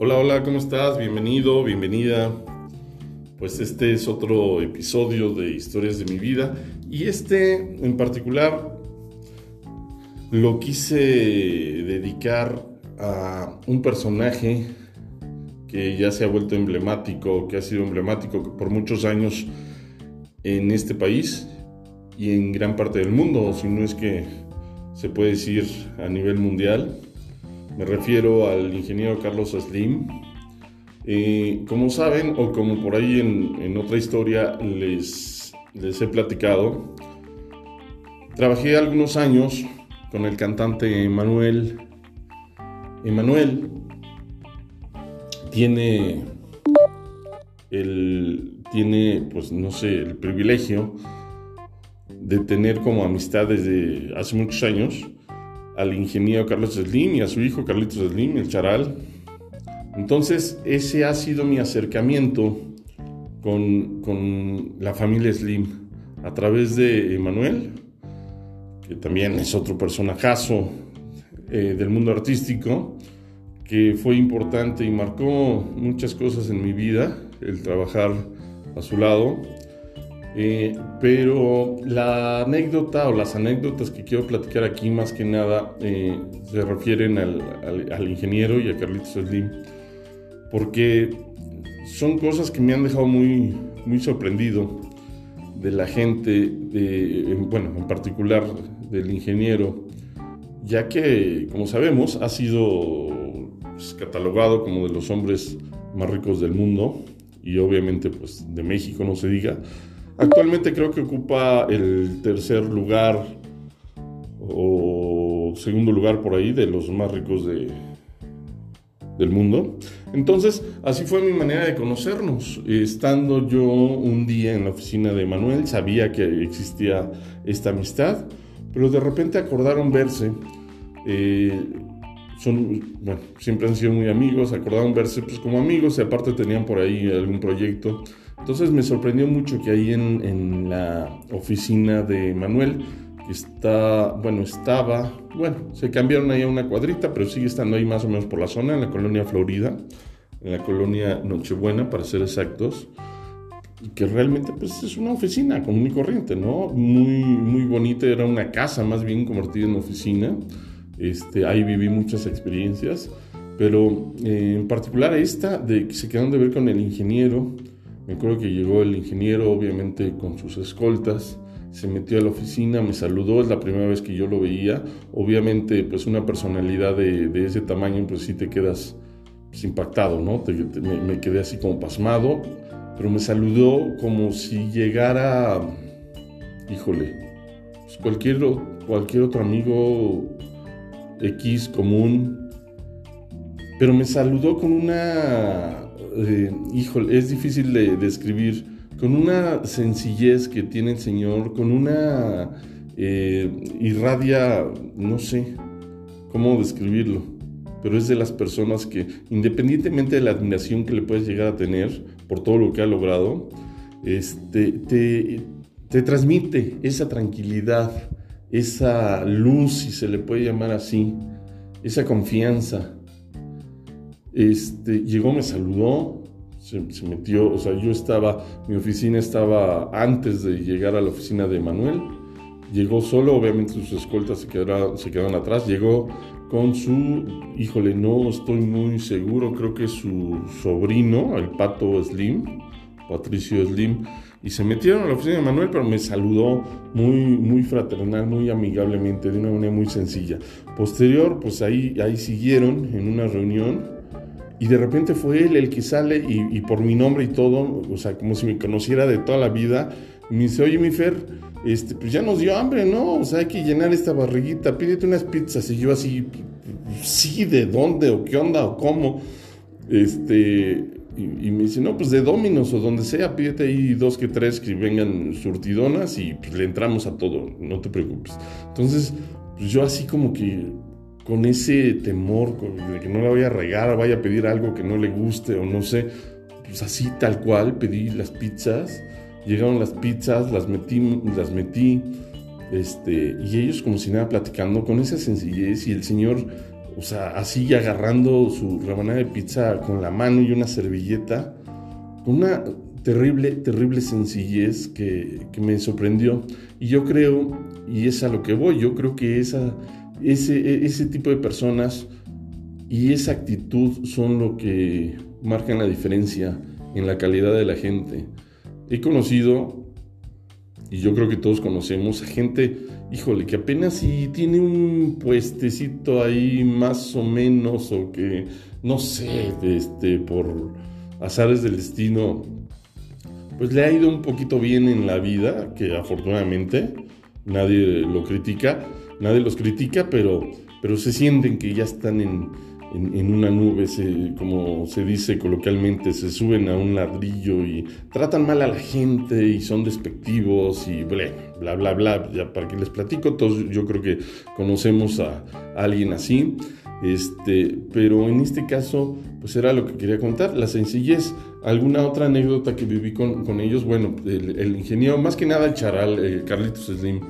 Hola, hola, ¿cómo estás? Bienvenido, bienvenida. Pues este es otro episodio de Historias de mi vida y este en particular lo quise dedicar a un personaje que ya se ha vuelto emblemático, que ha sido emblemático por muchos años en este país y en gran parte del mundo, si no es que se puede decir a nivel mundial. Me refiero al ingeniero Carlos Slim. Eh, como saben, o como por ahí en, otra historia les, les he platicado, trabajé algunos años con el cantante Emanuel. Emanuel tiene el, tiene, pues no sé, el privilegio de tener como amistad desde hace muchos años al ingeniero Carlos Slim y a su hijo Carlitos Slim, el charal. Entonces, ese ha sido mi acercamiento con, con la familia Slim a través de Emanuel, que también es otro personajazo eh, del mundo artístico, que fue importante y marcó muchas cosas en mi vida, el trabajar a su lado. Eh, pero la anécdota o las anécdotas que quiero platicar aquí más que nada eh, se refieren al, ingeniero y a Carlitos Slim, porque son cosas que me han dejado muy, muy sorprendido de la gente, de, bueno, en particular del ingeniero, ya que, como sabemos, ha sido pues, catalogado como de los hombres más ricos del mundo y obviamente pues de México no se diga Actualmente creo que ocupa el tercer lugar o segundo lugar por ahí de los más ricos de, del mundo. Entonces, así fue mi manera de conocernos. Estando yo un día en la oficina de Manuel, sabía que existía esta amistad, pero de repente acordaron verse. Eh, son, bueno, siempre han sido muy amigos, acordaron verse pues, como amigos y aparte tenían por ahí algún proyecto entonces me sorprendió mucho que ahí en, la oficina de Manuel, que está, bueno, estaba, bueno, se cambiaron ahí a una cuadrita, pero sigue estando ahí más o menos por la zona, en la colonia Florida, en la colonia Nochebuena, para ser exactos, que realmente pues es una oficina común y corriente, ¿no? Muy, muy bonita, era una casa más bien convertida en oficina, este, ahí viví muchas experiencias, pero eh, en particular esta, de que se quedaron de ver con el ingeniero, me acuerdo que llegó el ingeniero, obviamente con sus escoltas, se metió a la oficina, me saludó, es la primera vez que yo lo veía. Obviamente, pues una personalidad de, ese tamaño, pues sí te quedas pues, impactado, ¿no? me, quedé así como pasmado, pero me saludó como si llegara, híjole, pues cualquier, cualquier otro amigo X común, pero me saludó con una eh, híjole, es difícil de describir, con una sencillez que tiene el Señor, con una eh, irradia, no sé cómo describirlo, pero es de las personas que, independientemente de la admiración que le puedes llegar a tener por todo lo que ha logrado, este, te, te transmite esa tranquilidad, esa luz, si se le puede llamar así, esa confianza este, llegó, me saludó, se, metió, o sea, yo estaba, mi oficina estaba antes de llegar a la oficina de Manuel. Llegó solo, obviamente sus escoltas se quedaron, se quedaron atrás. Llegó con su, híjole, no estoy muy seguro, creo que su sobrino, el pato Slim, Patricio Slim, y se metieron a la oficina de Manuel, pero me saludó muy, muy fraternal, muy amigablemente, de una manera muy sencilla. Posterior, pues ahí, ahí siguieron en una reunión y de repente fue él el que sale y, por mi nombre y todo, o sea, como si me conociera de toda la vida, me dice, oye, mi Fer, este, pues ya nos dio hambre, ¿no? O sea, hay que llenar esta barriguita, pídete unas pizzas. Y yo así, sí, ¿de dónde? ¿O qué onda? ¿O cómo? Este, y, me dice, no, pues de Dominos o donde sea, pídete ahí dos que tres que vengan surtidonas y pues le entramos a todo, no te preocupes. Entonces, pues yo así como que con ese temor de que no la voy a regar, vaya a pedir algo que no le guste o no sé. Pues así tal cual pedí las pizzas, llegaron las pizzas, las metí, las metí, este, y ellos como si nada platicando con esa sencillez y el Señor o sea, así agarrando su rebanada de pizza con la mano y una servilleta, con una terrible, terrible sencillez que, me sorprendió. Y yo creo, y es a lo que voy, yo creo que esa, ese, ese tipo de personas y esa actitud son lo que marcan la diferencia en la calidad de la gente. He conocido, y yo creo que todos conocemos, a gente, híjole, que apenas si tiene un puestecito ahí más o menos, o que, no sé, este, por azares del destino, pues le ha ido un poquito bien en la vida, que afortunadamente nadie lo critica, nadie los critica, pero, pero se sienten que ya están en, en, una nube, como se dice coloquialmente, se suben a un ladrillo y tratan mal a la gente y son despectivos y bla, bla, bla, bla. Ya para que les platico, todos yo creo que conocemos a, alguien así. Este, pero en este caso, pues era lo que quería contar, la sencillez. ¿Alguna otra anécdota que viví con, con ellos? Bueno, el, ingeniero, más que nada el charal, Carlitos Slim,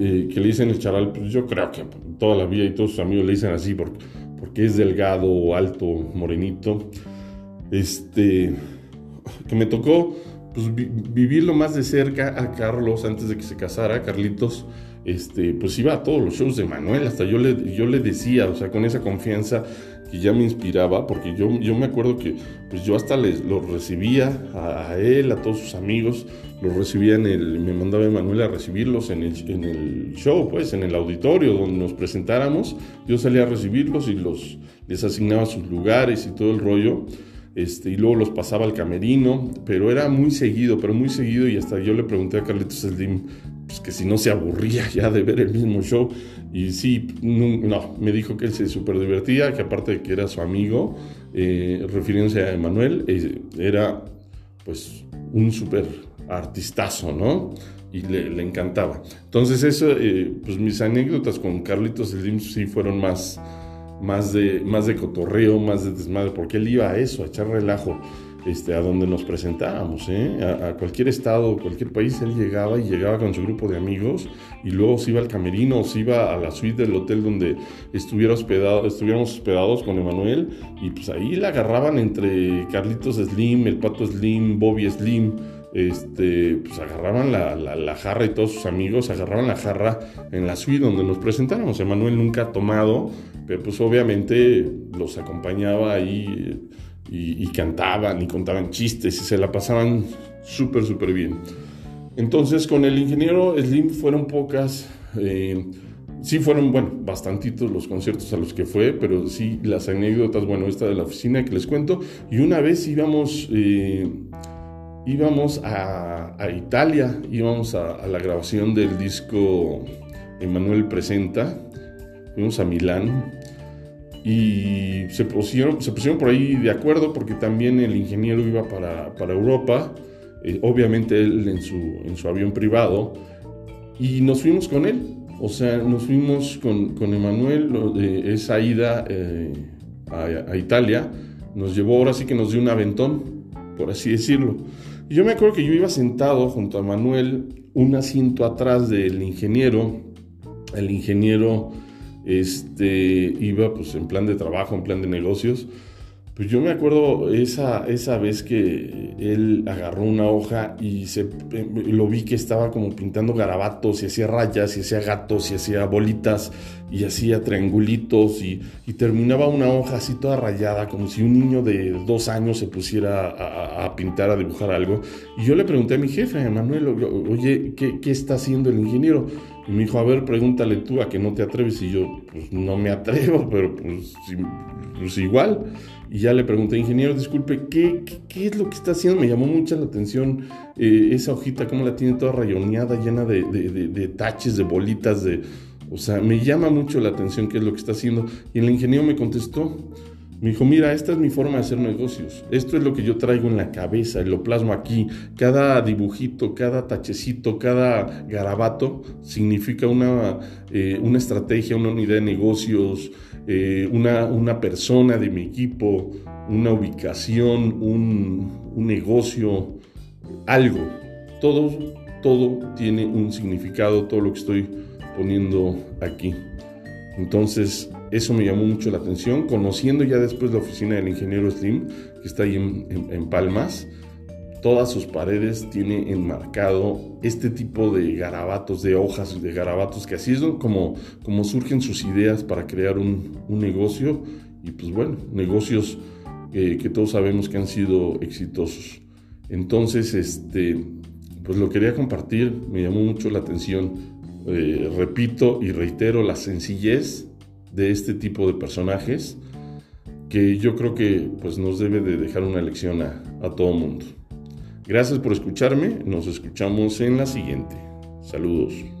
eh, que le dicen el charal, pues yo creo que toda la vida y todos sus amigos le dicen así porque porque es delgado, alto, morenito. Este, que me tocó pues, vivirlo más de cerca a Carlos antes de que se casara, Carlitos. Este, pues iba a todos los shows de Manuel, hasta yo le, yo le decía, o sea, con esa confianza que ya me inspiraba, porque yo, yo me acuerdo que pues yo hasta les, los recibía a, él, a todos sus amigos, los recibía en el, me mandaba Emanuel a recibirlos en el, en el show, pues, en el auditorio donde nos presentáramos, yo salía a recibirlos y los, les asignaba sus lugares y todo el rollo. Este, y luego los pasaba al camerino, pero era muy seguido, pero muy seguido, y hasta yo le pregunté a Carlitos Slim pues, que si no se aburría ya de ver el mismo show, y sí, no, me dijo que él se súper divertía, que aparte de que era su amigo, eh, refiriéndose a Emanuel, eh, era pues un súper artistazo, ¿no? Y le, encantaba. Entonces eso, eh, pues mis anécdotas con Carlitos Slim sí fueron más más de, más de cotorreo, más de desmadre, porque él iba a eso, a echar relajo. Este, a donde nos presentábamos, ¿eh? a, cualquier estado, cualquier país, él llegaba y llegaba con su grupo de amigos y luego se iba al camerino, se iba a la suite del hotel donde estuviera estuviéramos hospedados con Emanuel y pues ahí la agarraban entre Carlitos Slim, el Pato Slim, Bobby Slim, este, pues agarraban la, jarra y todos sus amigos agarraban la jarra en la suite donde nos presentáramos. Emanuel nunca ha tomado, pero pues obviamente los acompañaba ahí y, cantaban y contaban chistes y se la pasaban súper, súper bien. Entonces con el ingeniero Slim fueron pocas, eh, sí fueron, bueno, bastantitos los conciertos a los que fue, pero sí las anécdotas, bueno, esta de la oficina que les cuento. Y una vez íbamos... Eh, íbamos a, Italia, íbamos a, la grabación del disco Emanuel Presenta, fuimos a Milán y se pusieron, se pusieron por ahí de acuerdo porque también el ingeniero iba para, para Europa, eh, obviamente él en su, en su avión privado, y nos fuimos con él, o sea, nos fuimos con, con Emanuel, esa ida eh, a Italia, nos llevó ahora sí que nos dio un aventón, por así decirlo. Yo me acuerdo que yo iba sentado junto a Manuel, un asiento atrás del ingeniero. El ingeniero este, iba pues en plan de trabajo, en plan de negocios. Pues yo me acuerdo esa, esa vez que él agarró una hoja y se, lo vi que estaba como pintando garabatos y hacía rayas y hacía gatos y hacía bolitas y hacía triangulitos y, terminaba una hoja así toda rayada como si un niño de dos años se pusiera a, pintar, a dibujar algo. Y yo le pregunté a mi jefe, a Manuel, oye, ¿qué, ¿qué está haciendo el ingeniero? Y me dijo, a ver, pregúntale tú a que no te atreves. Y yo, pues no me atrevo, pero pues, pues igual. Y ya le pregunté, ingeniero, disculpe, ¿qué, qué, es lo que está haciendo? Me llamó mucho la atención eh, esa hojita, cómo la tiene toda rayoneada, llena de, de, de, taches, de bolitas, de... O sea, me llama mucho la atención qué es lo que está haciendo. Y el ingeniero me contestó, me dijo, mira, esta es mi forma de hacer negocios. Esto es lo que yo traigo en la cabeza lo plasmo aquí. Cada dibujito, cada tachecito, cada garabato significa una, eh, una estrategia, una unidad de negocios, eh, una, una, persona de mi equipo, una ubicación, un, un negocio, algo. Todo, todo tiene un significado, todo lo que estoy poniendo aquí. Entonces, eso me llamó mucho la atención, conociendo ya después la oficina del ingeniero Slim, que está ahí en, Palmas, todas sus paredes tiene enmarcado este tipo de garabatos, de hojas, de garabatos, que así es como, como surgen sus ideas para crear un, negocio y pues bueno, negocios que todos sabemos que han sido exitosos. Entonces, este, pues lo quería compartir, me llamó mucho la atención eh, repito y reitero la sencillez de este tipo de personajes que yo creo que pues, nos debe de dejar una lección a, a todo mundo. Gracias por escucharme, nos escuchamos en la siguiente. Saludos.